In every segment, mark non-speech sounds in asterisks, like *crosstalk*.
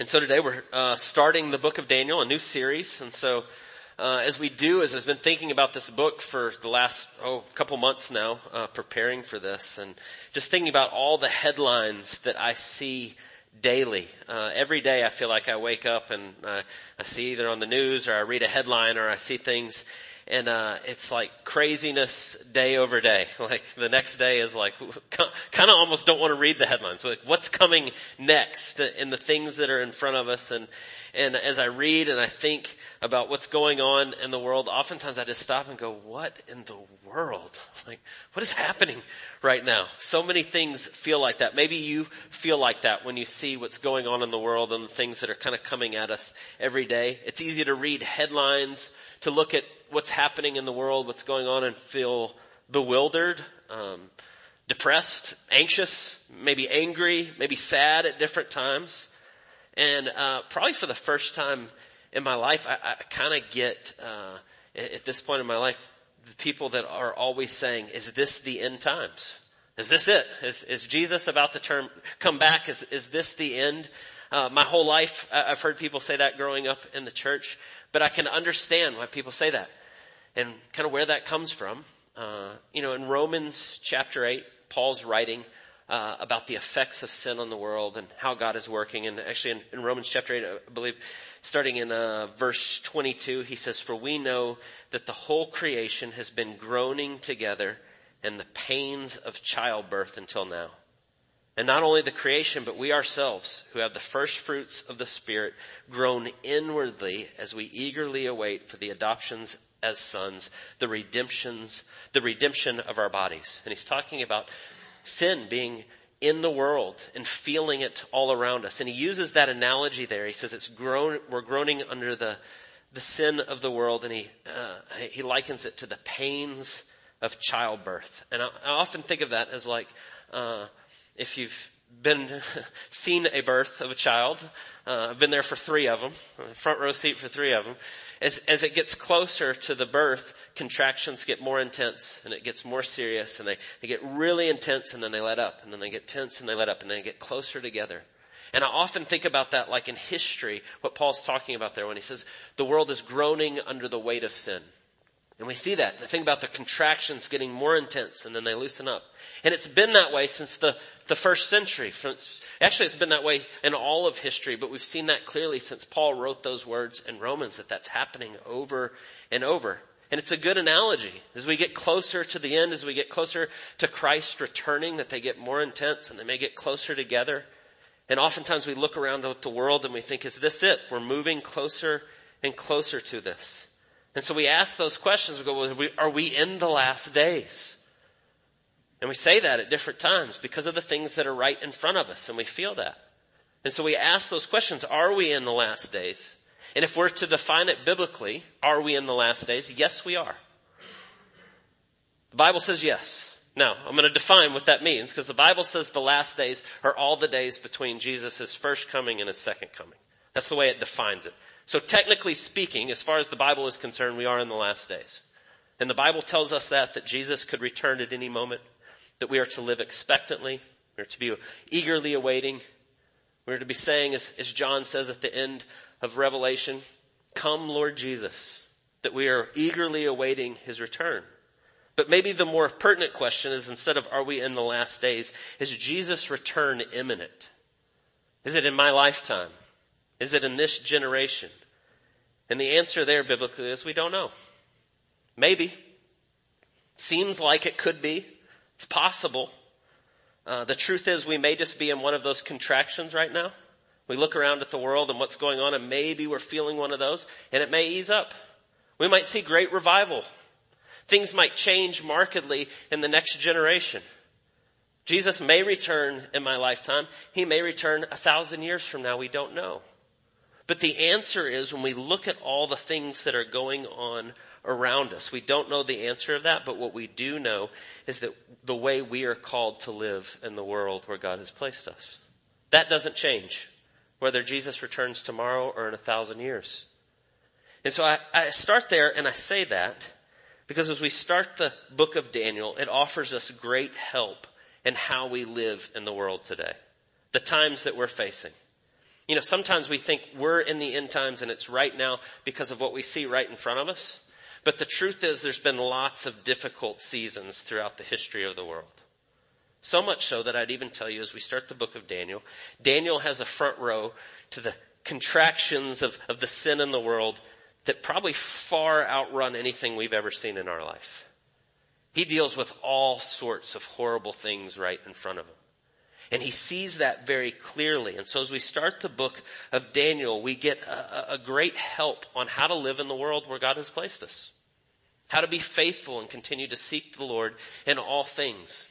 And so today we're uh, starting the book of Daniel, a new series. And so uh, as we do, as I've been thinking about this book for the last oh couple months now, uh, preparing for this, and just thinking about all the headlines that I see daily. Uh, every day I feel like I wake up and I see either on the news or I read a headline or I see things and uh, it's like craziness day over day. *laughs* Like the next day is like *laughs* kind of almost don't want to read the headlines. Like what's coming next and the things that are in front of us. And and as I read and I think about what's going on in the world, oftentimes I just stop and go, "What in the world? *laughs* Like what is happening right now?" So many things feel like that. Maybe you feel like that when you see what's going on in the world and the things that are kind of coming at us every day. It's easy to read headlines, to look at what's happening in the world, what's going on and feel bewildered, um, depressed, anxious, maybe angry, maybe sad at different times. And uh, probably for the first time in my life, I, I kind of get uh, at this point in my life the people that are always saying, "Is this the end times? Is this it? Is, is Jesus about to turn come back? Is is this the end?" Uh, my whole life, I've heard people say that growing up in the church, but I can understand why people say that and kind of where that comes from. Uh, you know, in Romans chapter 8, Paul's writing uh, about the effects of sin on the world and how God is working. And actually in, in Romans chapter 8, I believe, starting in uh, verse 22, he says, For we know that the whole creation has been groaning together in the pains of childbirth until now. And not only the creation, but we ourselves, who have the first fruits of the Spirit, groan inwardly as we eagerly await for the adoptions as sons, the redemptions, the redemption of our bodies. And he's talking about sin being in the world and feeling it all around us. And he uses that analogy there. He says it's grown, we're groaning under the, the sin of the world and he, uh, he likens it to the pains of childbirth. And I, I often think of that as like, uh, if you've been, *laughs* seen a birth of a child, uh, I've been there for three of them, front row seat for three of them. As, as it gets closer to the birth, contractions get more intense and it gets more serious and they, they get really intense and then they let up and then they get tense and they let up and they get closer together. And I often think about that like in history, what Paul's talking about there when he says the world is groaning under the weight of sin. And we see that. The thing about the contractions getting more intense and then they loosen up. And it's been that way since the, the first century. Actually, it's been that way in all of history, but we've seen that clearly since Paul wrote those words in Romans that that's happening over and over. And it's a good analogy. As we get closer to the end, as we get closer to Christ returning, that they get more intense and they may get closer together. And oftentimes we look around at the world and we think, is this it? We're moving closer and closer to this. And so we ask those questions. We go, well, are we in the last days? And we say that at different times because of the things that are right in front of us and we feel that. And so we ask those questions, are we in the last days? And if we're to define it biblically, are we in the last days? Yes, we are. The Bible says yes. Now, I'm going to define what that means because the Bible says the last days are all the days between Jesus' first coming and his second coming. That's the way it defines it. So technically speaking, as far as the Bible is concerned, we are in the last days. And the Bible tells us that, that Jesus could return at any moment that we are to live expectantly. We are to be eagerly awaiting. We are to be saying, as, as John says at the end of Revelation, come Lord Jesus, that we are eagerly awaiting his return. But maybe the more pertinent question is instead of are we in the last days, is Jesus return imminent? Is it in my lifetime? Is it in this generation? And the answer there biblically is we don't know. Maybe. Seems like it could be. It's possible. Uh, the truth is we may just be in one of those contractions right now. We look around at the world and what's going on and maybe we're feeling one of those and it may ease up. We might see great revival. Things might change markedly in the next generation. Jesus may return in my lifetime. He may return a thousand years from now. We don't know. But the answer is when we look at all the things that are going on around us. We don't know the answer of that, but what we do know is that the way we are called to live in the world where God has placed us. That doesn't change, whether Jesus returns tomorrow or in a thousand years. And so I, I start there and I say that because as we start the book of Daniel, it offers us great help in how we live in the world today. The times that we're facing. You know, sometimes we think we're in the end times and it's right now because of what we see right in front of us. But the truth is there's been lots of difficult seasons throughout the history of the world. So much so that I'd even tell you as we start the book of Daniel, Daniel has a front row to the contractions of, of the sin in the world that probably far outrun anything we've ever seen in our life. He deals with all sorts of horrible things right in front of him. And he sees that very clearly. And so as we start the book of Daniel, we get a, a, great help on how to live in the world where God has placed us. How to be faithful and continue to seek the Lord in all things.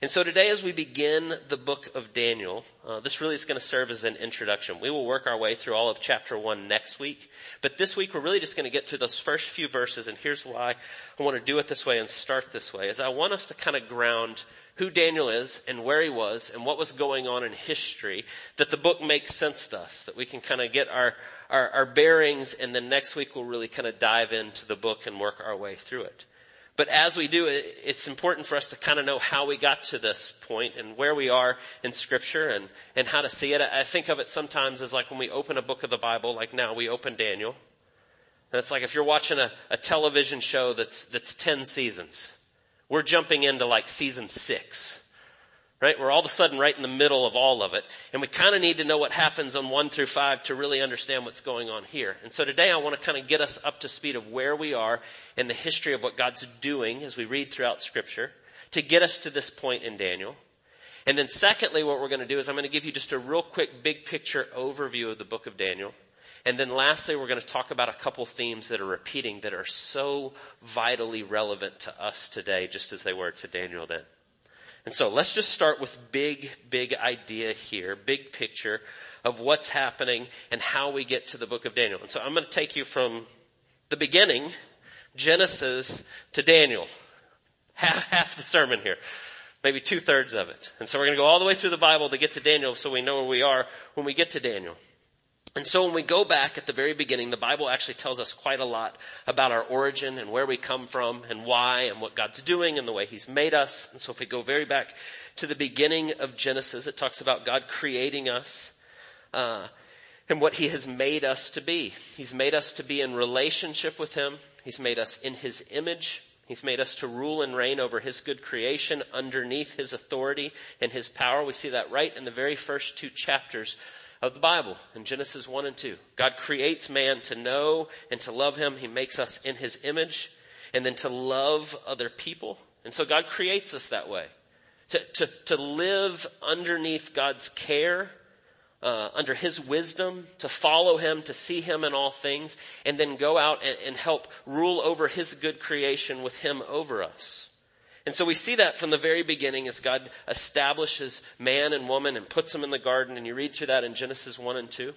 And so today as we begin the book of Daniel, uh, this really is going to serve as an introduction. We will work our way through all of chapter one next week, but this week we're really just going to get through those first few verses and here's why I want to do it this way and start this way, is I want us to kind of ground who Daniel is and where he was and what was going on in history, that the book makes sense to us, that we can kind of get our, our, our bearings and then next week we'll really kind of dive into the book and work our way through it. But as we do it, it's important for us to kind of know how we got to this point and where we are in scripture and, and how to see it. I think of it sometimes as like when we open a book of the Bible, like now we open Daniel. And it's like if you're watching a, a television show that's, that's 10 seasons. We're jumping into like season six right? We're all of a sudden right in the middle of all of it. And we kind of need to know what happens on one through five to really understand what's going on here. And so today I want to kind of get us up to speed of where we are in the history of what God's doing as we read throughout scripture to get us to this point in Daniel. And then secondly, what we're going to do is I'm going to give you just a real quick big picture overview of the book of Daniel. And then lastly, we're going to talk about a couple themes that are repeating that are so vitally relevant to us today, just as they were to Daniel then. And so let's just start with big, big idea here, big picture of what's happening and how we get to the book of Daniel. And so I'm going to take you from the beginning, Genesis, to Daniel. Half, half the sermon here. Maybe two thirds of it. And so we're going to go all the way through the Bible to get to Daniel so we know where we are when we get to Daniel. And so when we go back at the very beginning, the Bible actually tells us quite a lot about our origin and where we come from and why and what God's doing and the way He's made us. And so if we go very back to the beginning of Genesis, it talks about God creating us, uh, and what He has made us to be. He's made us to be in relationship with Him. He's made us in His image. He's made us to rule and reign over His good creation underneath His authority and His power. We see that right in the very first two chapters of the Bible in Genesis 1 and 2. God creates man to know and to love him. He makes us in his image and then to love other people. And so God creates us that way. To, to, to live underneath God's care, uh, under His wisdom, to follow Him, to see Him in all things, and then go out and, and help rule over His good creation with Him over us. And so we see that from the very beginning as God establishes man and woman and puts them in the garden and you read through that in Genesis 1 and 2.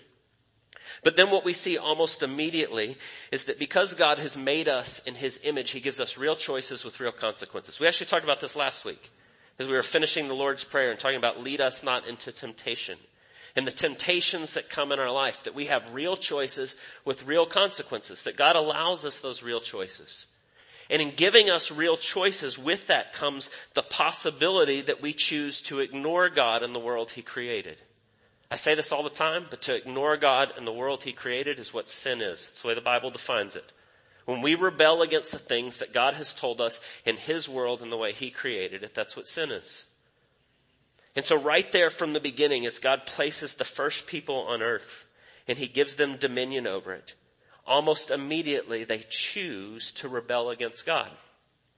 But then what we see almost immediately is that because God has made us in His image, He gives us real choices with real consequences. We actually talked about this last week as we were finishing the Lord's Prayer and talking about lead us not into temptation and the temptations that come in our life, that we have real choices with real consequences, that God allows us those real choices. And in giving us real choices, with that comes the possibility that we choose to ignore God and the world He created. I say this all the time, but to ignore God and the world He created is what sin is. It's the way the Bible defines it. When we rebel against the things that God has told us in His world and the way He created it, that's what sin is. And so right there from the beginning, as God places the first people on earth and He gives them dominion over it, almost immediately they choose to rebel against God.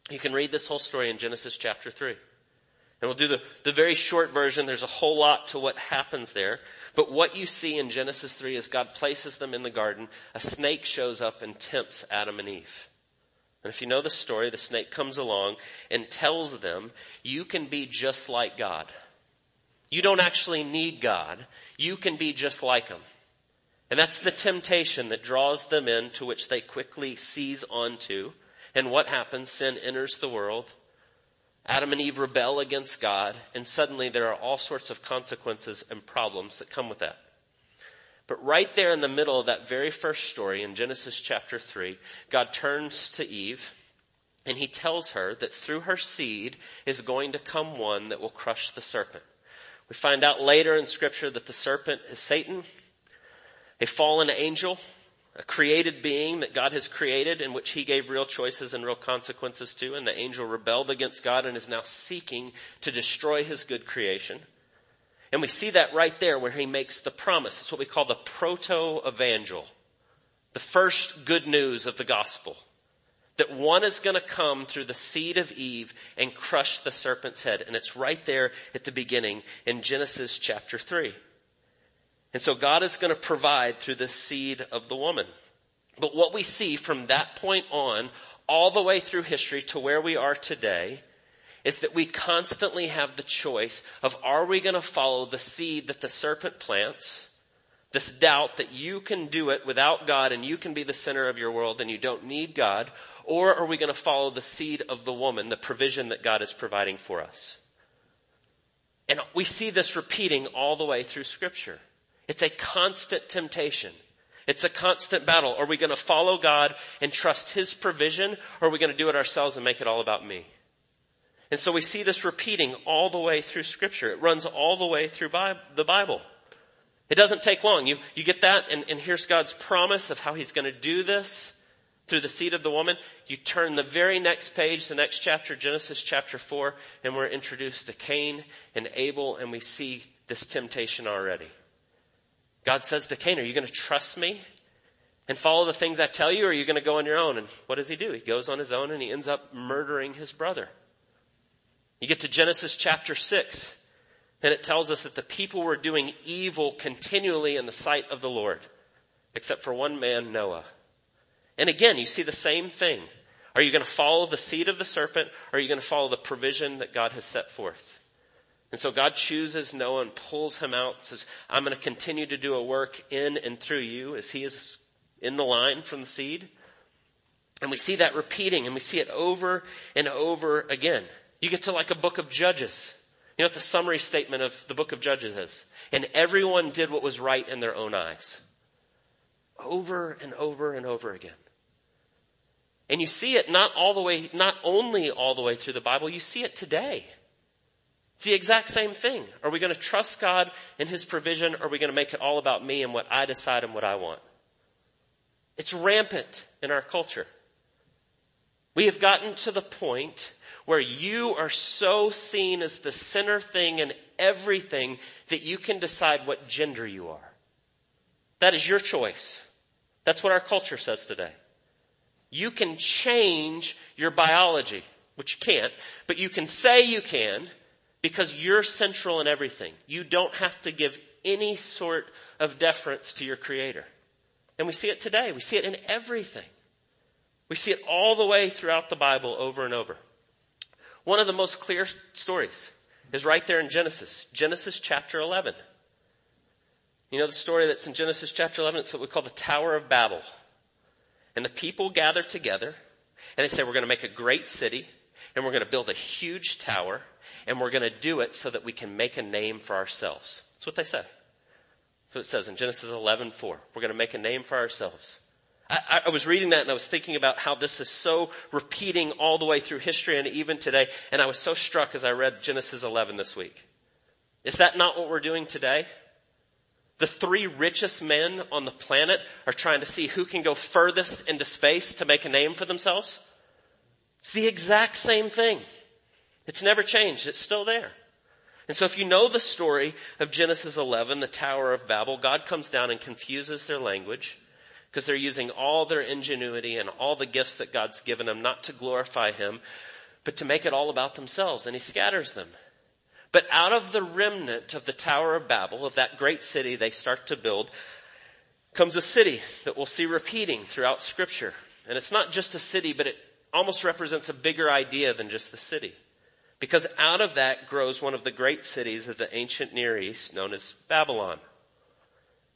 You can read this whole story in Genesis chapter 3. And we'll do the, the very short version. There's a whole lot to what happens there. But what you see in Genesis 3 is God places them in the garden. A snake shows up and tempts Adam and Eve. And if you know the story, the snake comes along and tells them, you can be just like God. You don't actually need God. You can be just like Him. And that's the temptation that draws them in to which they quickly seize onto. And what happens? Sin enters the world. Adam and Eve rebel against God and suddenly there are all sorts of consequences and problems that come with that. But right there in the middle of that very first story in Genesis chapter 3, God turns to Eve and he tells her that through her seed is going to come one that will crush the serpent. We find out later in scripture that the serpent is Satan a fallen angel, a created being that God has created in which he gave real choices and real consequences to, and the angel rebelled against God and is now seeking to destroy his good creation. And we see that right there where he makes the promise. It's what we call the proto-evangel. The first good news of the gospel. That one is going to come through the seed of Eve and crush the serpent's head. And it's right there at the beginning in Genesis chapter 3. And so God is going to provide through the seed of the woman. But what we see from that point on, all the way through history to where we are today, is that we constantly have the choice of are we going to follow the seed that the serpent plants, this doubt that you can do it without God and you can be the center of your world and you don't need God, or are we going to follow the seed of the woman, the provision that God is providing for us? And we see this repeating all the way through scripture. It's a constant temptation. It's a constant battle. Are we going to follow God and trust His provision or are we going to do it ourselves and make it all about me? And so we see this repeating all the way through scripture. It runs all the way through Bi- the Bible. It doesn't take long. You, you get that and, and here's God's promise of how He's going to do this through the seed of the woman. You turn the very next page, the next chapter, Genesis chapter 4, and we're introduced to Cain and Abel and we see this temptation already. God says to Cain, are you going to trust me and follow the things I tell you or are you going to go on your own? And what does he do? He goes on his own and he ends up murdering his brother. You get to Genesis chapter 6, and it tells us that the people were doing evil continually in the sight of the Lord, except for one man, Noah. And again, you see the same thing. Are you going to follow the seed of the serpent, or are you going to follow the provision that God has set forth? And so God chooses Noah and pulls him out, says, I'm going to continue to do a work in and through you as he is in the line from the seed. And we see that repeating and we see it over and over again. You get to like a book of Judges. You know what the summary statement of the book of Judges is? And everyone did what was right in their own eyes. Over and over and over again. And you see it not all the way, not only all the way through the Bible, you see it today. It's the exact same thing. Are we going to trust God in His provision or are we going to make it all about me and what I decide and what I want? It's rampant in our culture. We have gotten to the point where you are so seen as the center thing in everything that you can decide what gender you are. That is your choice. That's what our culture says today. You can change your biology, which you can't, but you can say you can because you're central in everything. You don't have to give any sort of deference to your creator. And we see it today. We see it in everything. We see it all the way throughout the Bible over and over. One of the most clear stories is right there in Genesis, Genesis chapter 11. You know the story that's in Genesis chapter 11? It's what we call the Tower of Babel. And the people gather together and they say, we're going to make a great city and we're going to build a huge tower and we're going to do it so that we can make a name for ourselves. That's what they say. What it says in Genesis 11, 4. We're going to make a name for ourselves. I, I, was reading that and I was thinking about how this is so repeating all the way through history and even today. And I was so struck as I read Genesis 11 this week. Is that not what we're doing today? The three richest men on the planet are trying to see who can go furthest into space to make a name for themselves. It's the exact same thing. It's never changed. It's still there. And so if you know the story of Genesis 11, the Tower of Babel, God comes down and confuses their language because they're using all their ingenuity and all the gifts that God's given them not to glorify Him, but to make it all about themselves. And He scatters them. But out of the remnant of the Tower of Babel, of that great city they start to build, comes a city that we'll see repeating throughout scripture. And it's not just a city, but it almost represents a bigger idea than just the city. Because out of that grows one of the great cities of the ancient Near East known as Babylon.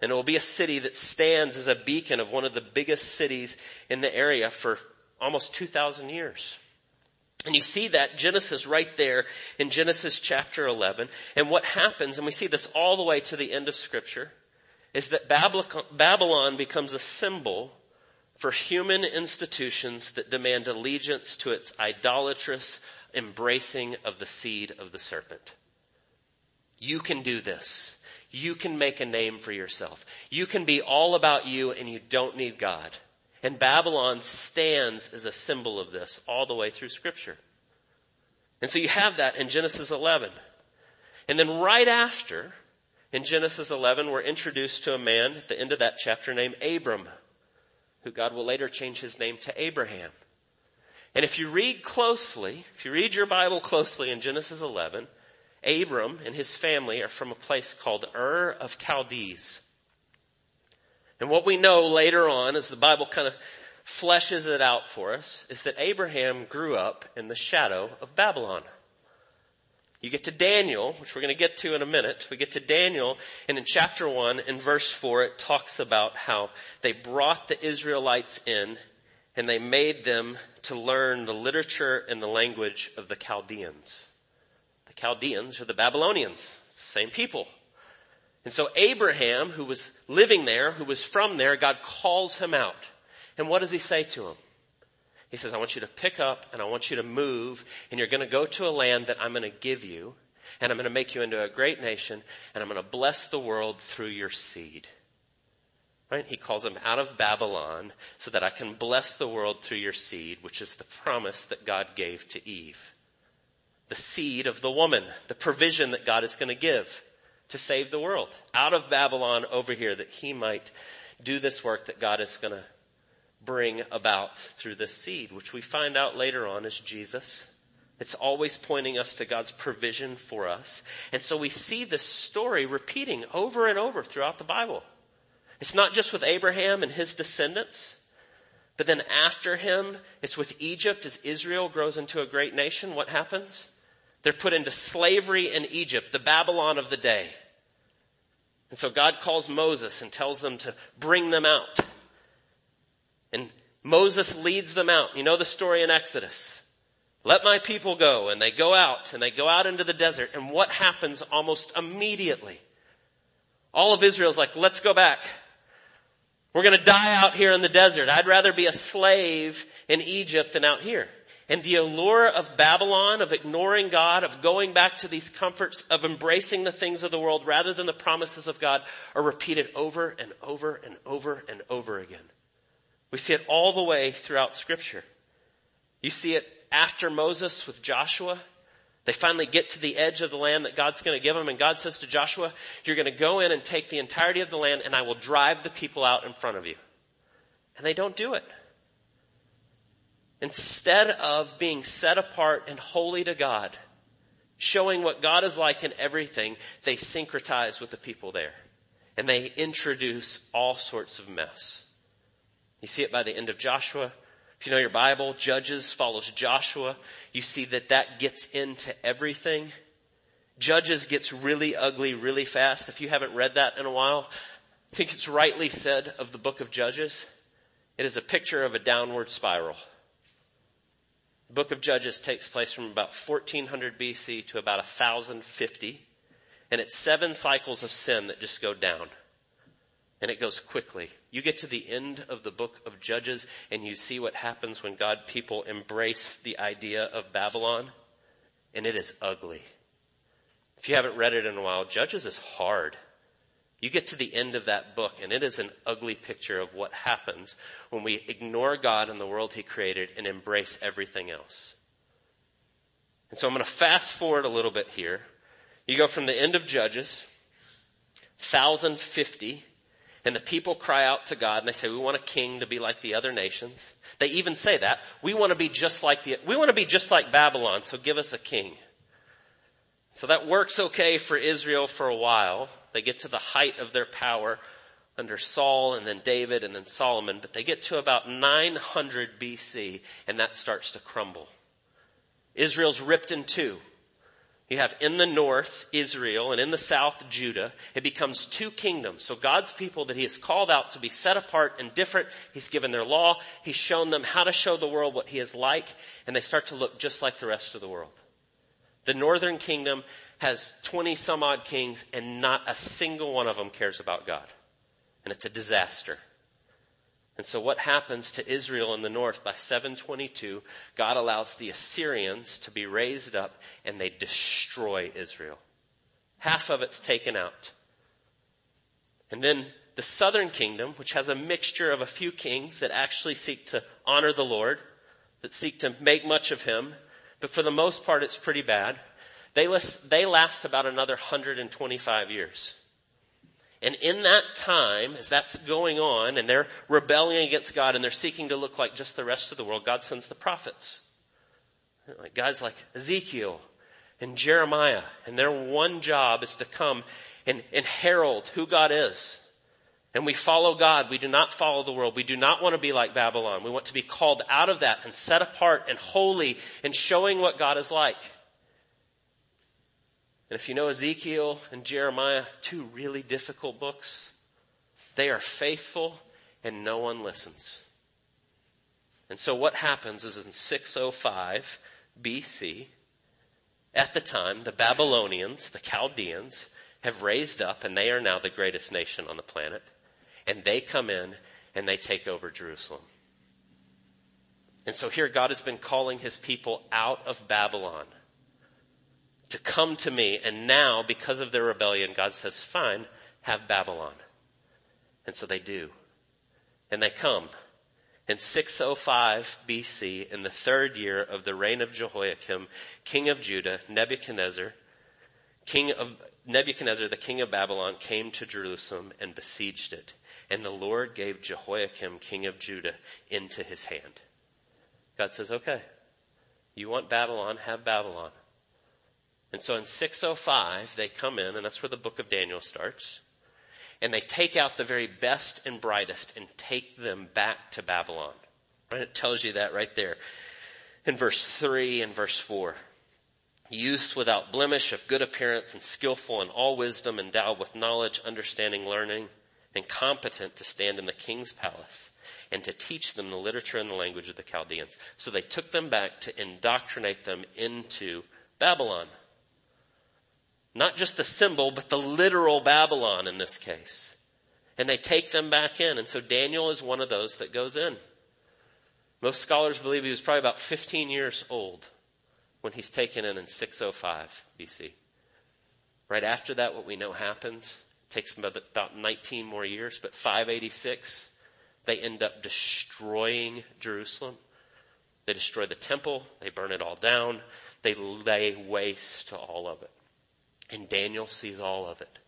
And it will be a city that stands as a beacon of one of the biggest cities in the area for almost 2,000 years. And you see that Genesis right there in Genesis chapter 11. And what happens, and we see this all the way to the end of scripture, is that Babylon becomes a symbol for human institutions that demand allegiance to its idolatrous embracing of the seed of the serpent. You can do this. you can make a name for yourself. You can be all about you and you don't need God. And Babylon stands as a symbol of this all the way through scripture. And so you have that in Genesis 11. And then right after, in Genesis 11, we're introduced to a man at the end of that chapter named Abram, who God will later change his name to Abraham. And if you read closely, if you read your Bible closely in Genesis 11, Abram and his family are from a place called Ur of Chaldees. And what we know later on, as the Bible kind of fleshes it out for us, is that Abraham grew up in the shadow of Babylon. You get to Daniel, which we're going to get to in a minute. We get to Daniel, and in chapter 1, in verse 4, it talks about how they brought the Israelites in and they made them to learn the literature and the language of the Chaldeans. The Chaldeans are the Babylonians, same people. And so Abraham, who was living there, who was from there, God calls him out. And what does he say to him? He says, I want you to pick up and I want you to move and you're going to go to a land that I'm going to give you and I'm going to make you into a great nation and I'm going to bless the world through your seed. Right? He calls him out of Babylon so that I can bless the world through your seed, which is the promise that God gave to Eve. The seed of the woman, the provision that God is going to give to save the world out of Babylon over here that he might do this work that God is going to bring about through this seed, which we find out later on is Jesus. It's always pointing us to God's provision for us. And so we see this story repeating over and over throughout the Bible. It's not just with Abraham and his descendants, but then after him, it's with Egypt as Israel grows into a great nation. What happens? They're put into slavery in Egypt, the Babylon of the day. And so God calls Moses and tells them to bring them out. And Moses leads them out. You know the story in Exodus. Let my people go. And they go out and they go out into the desert. And what happens almost immediately? All of Israel's like, let's go back. We're going to die out here in the desert. I'd rather be a slave in Egypt than out here. And the allure of Babylon, of ignoring God, of going back to these comforts, of embracing the things of the world rather than the promises of God are repeated over and over and over and over again. We see it all the way throughout scripture. You see it after Moses with Joshua. They finally get to the edge of the land that God's going to give them and God says to Joshua, you're going to go in and take the entirety of the land and I will drive the people out in front of you. And they don't do it. Instead of being set apart and holy to God, showing what God is like in everything, they syncretize with the people there. And they introduce all sorts of mess. You see it by the end of Joshua. If you know your Bible, Judges follows Joshua. You see that that gets into everything. Judges gets really ugly really fast. If you haven't read that in a while, I think it's rightly said of the book of Judges. It is a picture of a downward spiral. The book of Judges takes place from about 1400 BC to about 1050. And it's seven cycles of sin that just go down. And it goes quickly. You get to the end of the book of Judges and you see what happens when God people embrace the idea of Babylon. And it is ugly. If you haven't read it in a while, Judges is hard. You get to the end of that book and it is an ugly picture of what happens when we ignore God and the world He created and embrace everything else. And so I'm going to fast forward a little bit here. You go from the end of Judges, 1050, and the people cry out to God and they say, we want a king to be like the other nations. They even say that. We want to be just like the, we want to be just like Babylon, so give us a king. So that works okay for Israel for a while. They get to the height of their power under Saul and then David and then Solomon, but they get to about 900 BC and that starts to crumble. Israel's ripped in two. You have in the north Israel and in the south Judah. It becomes two kingdoms. So God's people that He has called out to be set apart and different, He's given their law. He's shown them how to show the world what He is like and they start to look just like the rest of the world. The northern kingdom has 20 some odd kings and not a single one of them cares about God. And it's a disaster. And so what happens to Israel in the north by 722, God allows the Assyrians to be raised up and they destroy Israel. Half of it's taken out. And then the southern kingdom, which has a mixture of a few kings that actually seek to honor the Lord, that seek to make much of him, but for the most part it's pretty bad. They last, they last about another 125 years. And in that time, as that's going on, and they're rebelling against God and they're seeking to look like just the rest of the world, God sends the prophets. Like guys like Ezekiel and Jeremiah, and their one job is to come and, and herald who God is. And we follow God. We do not follow the world. We do not want to be like Babylon. We want to be called out of that and set apart and holy and showing what God is like. And if you know Ezekiel and Jeremiah, two really difficult books, they are faithful and no one listens. And so what happens is in 605 BC, at the time, the Babylonians, the Chaldeans, have raised up and they are now the greatest nation on the planet. And they come in and they take over Jerusalem. And so here God has been calling his people out of Babylon to come to me. And now, because of their rebellion, God says, fine, have Babylon. And so they do. And they come. In 605 BC, in the third year of the reign of Jehoiakim, king of Judah, Nebuchadnezzar, king of, Nebuchadnezzar, the king of Babylon, came to Jerusalem and besieged it. And the Lord gave Jehoiakim, king of Judah, into his hand. God says, okay, you want Babylon, have Babylon. And so in 605, they come in, and that's where the book of Daniel starts. And they take out the very best and brightest and take them back to Babylon. Right? It tells you that right there in verse 3 and verse 4. Youth without blemish, of good appearance, and skillful in all wisdom, endowed with knowledge, understanding, learning, and competent to stand in the king's palace and to teach them the literature and the language of the Chaldeans. So they took them back to indoctrinate them into Babylon. Not just the symbol, but the literal Babylon in this case. And they take them back in. And so Daniel is one of those that goes in. Most scholars believe he was probably about 15 years old when he's taken in in 605 BC. Right after that, what we know happens, takes about 19 more years, but 586, they end up destroying Jerusalem. They destroy the temple, they burn it all down, they lay waste to all of it. And Daniel sees all of it.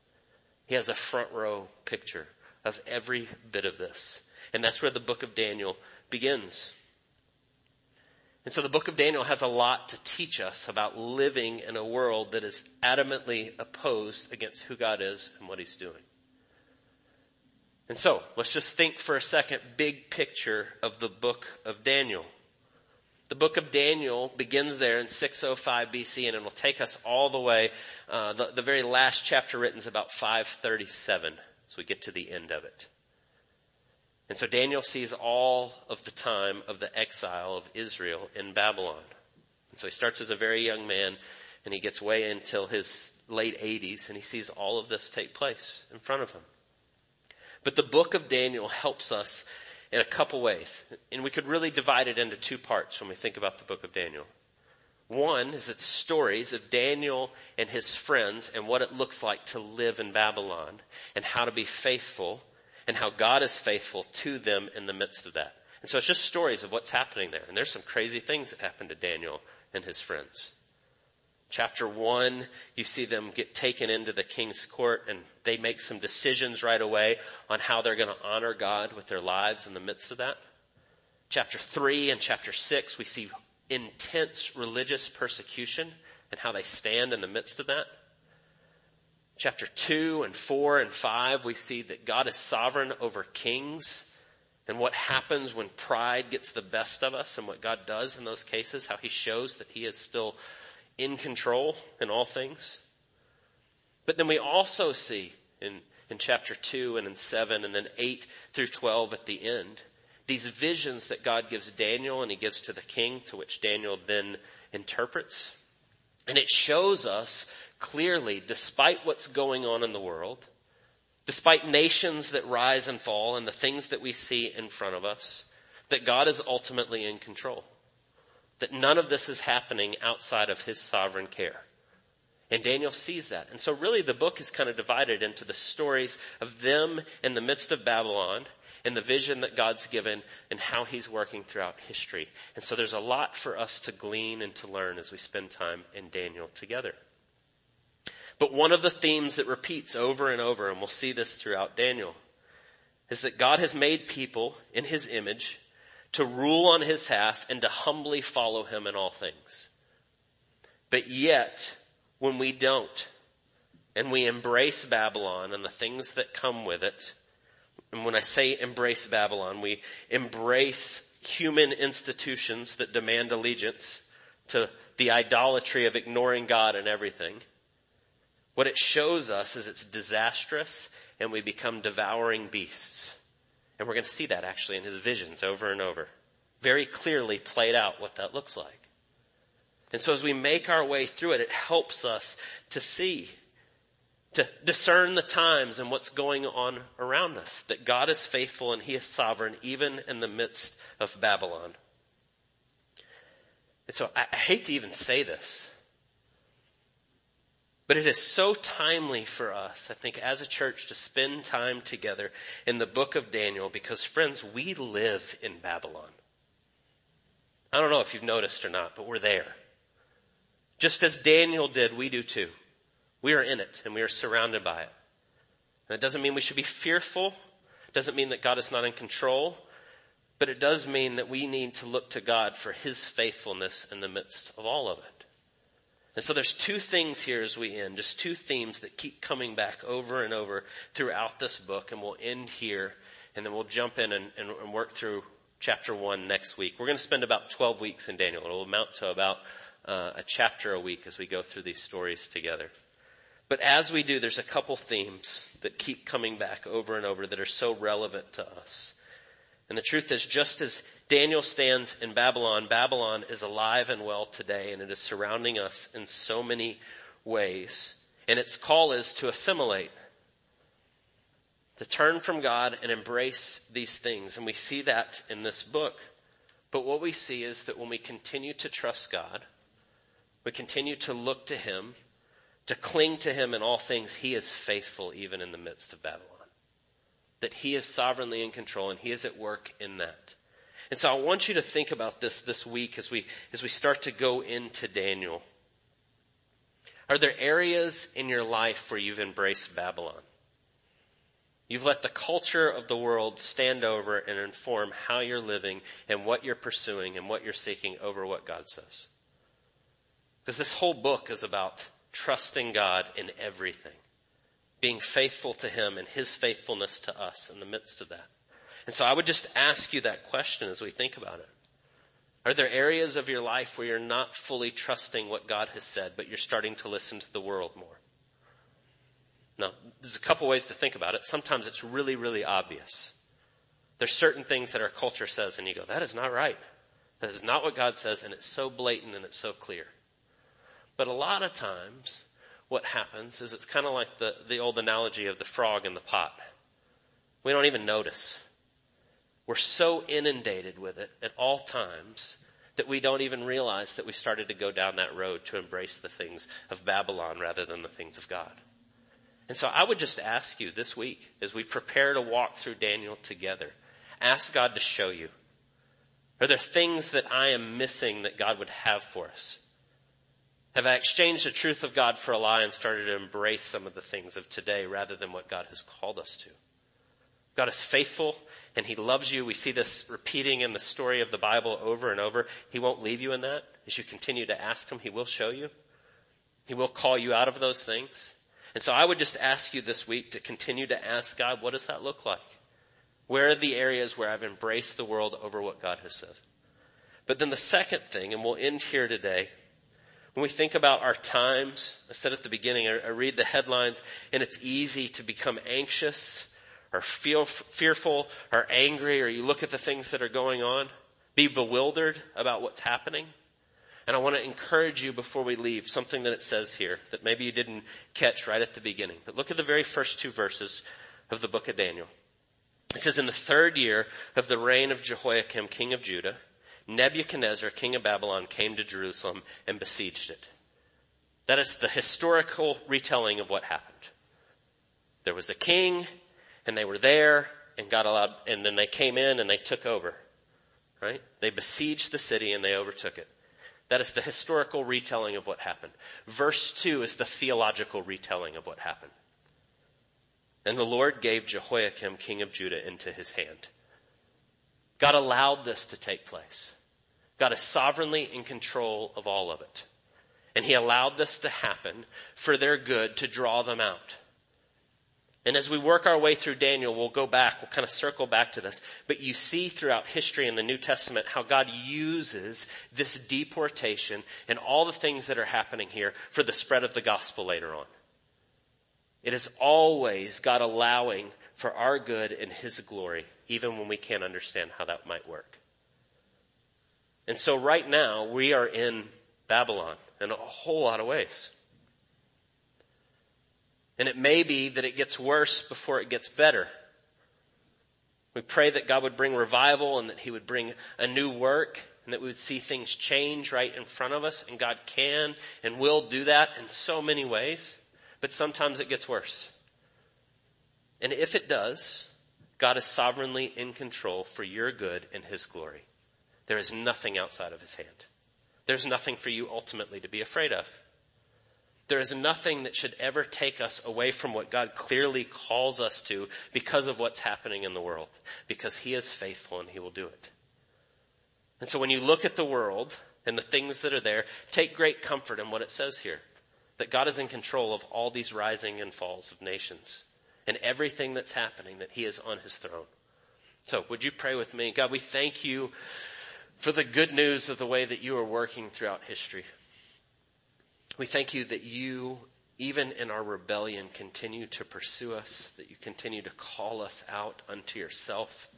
He has a front row picture of every bit of this. And that's where the book of Daniel begins. And so the book of Daniel has a lot to teach us about living in a world that is adamantly opposed against who God is and what he's doing. And so let's just think for a second, big picture of the book of Daniel. The book of Daniel begins there in 605 BC and it will take us all the way, uh, the, the very last chapter written is about 537 as we get to the end of it. And so Daniel sees all of the time of the exile of Israel in Babylon. And so he starts as a very young man and he gets way until his late 80s and he sees all of this take place in front of him. But the book of Daniel helps us in a couple ways. And we could really divide it into two parts when we think about the book of Daniel. One is its stories of Daniel and his friends and what it looks like to live in Babylon and how to be faithful and how God is faithful to them in the midst of that. And so it's just stories of what's happening there. And there's some crazy things that happen to Daniel and his friends. Chapter one, you see them get taken into the king's court and they make some decisions right away on how they're going to honor God with their lives in the midst of that. Chapter three and chapter six, we see intense religious persecution and how they stand in the midst of that. Chapter two and four and five, we see that God is sovereign over kings and what happens when pride gets the best of us and what God does in those cases, how he shows that he is still in control in all things. But then we also see in, in chapter 2 and in 7 and then 8 through 12 at the end, these visions that God gives Daniel and he gives to the king, to which Daniel then interprets. And it shows us clearly, despite what's going on in the world, despite nations that rise and fall and the things that we see in front of us, that God is ultimately in control that none of this is happening outside of his sovereign care. And Daniel sees that. And so really the book is kind of divided into the stories of them in the midst of Babylon and the vision that God's given and how he's working throughout history. And so there's a lot for us to glean and to learn as we spend time in Daniel together. But one of the themes that repeats over and over, and we'll see this throughout Daniel, is that God has made people in his image to rule on his half and to humbly follow him in all things. But yet, when we don't, and we embrace Babylon and the things that come with it, and when I say embrace Babylon, we embrace human institutions that demand allegiance to the idolatry of ignoring God and everything. What it shows us is it's disastrous and we become devouring beasts. And we're going to see that actually in his visions over and over. Very clearly played out what that looks like. And so as we make our way through it, it helps us to see, to discern the times and what's going on around us. That God is faithful and He is sovereign even in the midst of Babylon. And so I, I hate to even say this, but it is so timely for us, I think, as a church to spend time together in the book of Daniel because friends, we live in Babylon. I don't know if you've noticed or not, but we're there. Just as Daniel did, we do too. We are in it and we are surrounded by it. And it doesn't mean we should be fearful. It doesn't mean that God is not in control. But it does mean that we need to look to God for His faithfulness in the midst of all of it. And so there's two things here as we end, just two themes that keep coming back over and over throughout this book and we'll end here and then we'll jump in and, and, and work through chapter one next week. We're going to spend about 12 weeks in Daniel. It'll amount to about uh, a chapter a week as we go through these stories together. But as we do, there's a couple themes that keep coming back over and over that are so relevant to us. And the truth is, just as Daniel stands in Babylon, Babylon is alive and well today, and it is surrounding us in so many ways. And its call is to assimilate, to turn from God and embrace these things. And we see that in this book. But what we see is that when we continue to trust God, we continue to look to Him, to cling to Him in all things. He is faithful even in the midst of Babylon. That He is sovereignly in control and He is at work in that. And so I want you to think about this this week as we, as we start to go into Daniel. Are there areas in your life where you've embraced Babylon? You've let the culture of the world stand over and inform how you're living and what you're pursuing and what you're seeking over what God says. Because this whole book is about trusting God in everything. Being faithful to Him and His faithfulness to us in the midst of that. And so I would just ask you that question as we think about it. Are there areas of your life where you're not fully trusting what God has said, but you're starting to listen to the world more? Now, there's a couple ways to think about it. Sometimes it's really, really obvious. There's certain things that our culture says and you go, that is not right. That is not what God says and it's so blatant and it's so clear. But a lot of times, what happens is it's kind of like the, the old analogy of the frog in the pot. We don't even notice. We're so inundated with it at all times that we don't even realize that we started to go down that road to embrace the things of Babylon rather than the things of God. And so I would just ask you this week, as we prepare to walk through Daniel together, ask God to show you. Are there things that I am missing that God would have for us? Have I exchanged the truth of God for a lie and started to embrace some of the things of today rather than what God has called us to? God is faithful and He loves you. We see this repeating in the story of the Bible over and over. He won't leave you in that. As you continue to ask Him, He will show you. He will call you out of those things. And so I would just ask you this week to continue to ask God, what does that look like? Where are the areas where I've embraced the world over what God has said? But then the second thing, and we'll end here today, when we think about our times, I said at the beginning, I, I read the headlines and it's easy to become anxious or feel fearful or angry or you look at the things that are going on, be bewildered about what's happening. And I want to encourage you before we leave something that it says here that maybe you didn't catch right at the beginning. But look at the very first two verses of the book of Daniel. It says, in the third year of the reign of Jehoiakim, king of Judah, Nebuchadnezzar, king of Babylon, came to Jerusalem and besieged it. That is the historical retelling of what happened. There was a king and they were there and God allowed, and then they came in and they took over. Right? They besieged the city and they overtook it. That is the historical retelling of what happened. Verse 2 is the theological retelling of what happened. And the Lord gave Jehoiakim, king of Judah, into his hand. God allowed this to take place. God is sovereignly in control of all of it. And he allowed this to happen for their good to draw them out. And as we work our way through Daniel, we'll go back, we'll kind of circle back to this. But you see throughout history in the New Testament how God uses this deportation and all the things that are happening here for the spread of the gospel later on. It is always God allowing for our good and His glory, even when we can't understand how that might work. And so right now, we are in Babylon in a whole lot of ways. And it may be that it gets worse before it gets better. We pray that God would bring revival and that He would bring a new work and that we would see things change right in front of us and God can and will do that in so many ways. But sometimes it gets worse. And if it does, God is sovereignly in control for your good and His glory. There is nothing outside of His hand. There's nothing for you ultimately to be afraid of. There is nothing that should ever take us away from what God clearly calls us to because of what's happening in the world. Because He is faithful and He will do it. And so when you look at the world and the things that are there, take great comfort in what it says here. That God is in control of all these rising and falls of nations and everything that's happening, that He is on His throne. So would you pray with me? God, we thank you for the good news of the way that you are working throughout history. We thank you that you, even in our rebellion, continue to pursue us, that you continue to call us out unto yourself.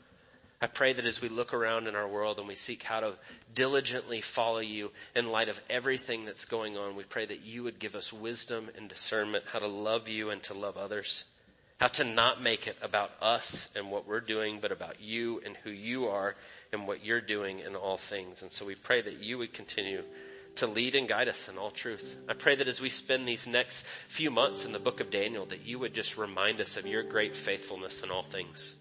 I pray that as we look around in our world and we seek how to diligently follow you in light of everything that's going on, we pray that you would give us wisdom and discernment how to love you and to love others, how to not make it about us and what we're doing, but about you and who you are and what you're doing in all things. And so we pray that you would continue to lead and guide us in all truth. I pray that as we spend these next few months in the book of Daniel, that you would just remind us of your great faithfulness in all things.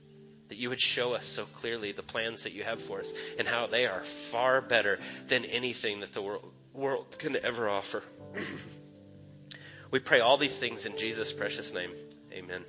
That you would show us so clearly the plans that you have for us and how they are far better than anything that the world, world can ever offer. *clears throat* we pray all these things in Jesus' precious name. Amen.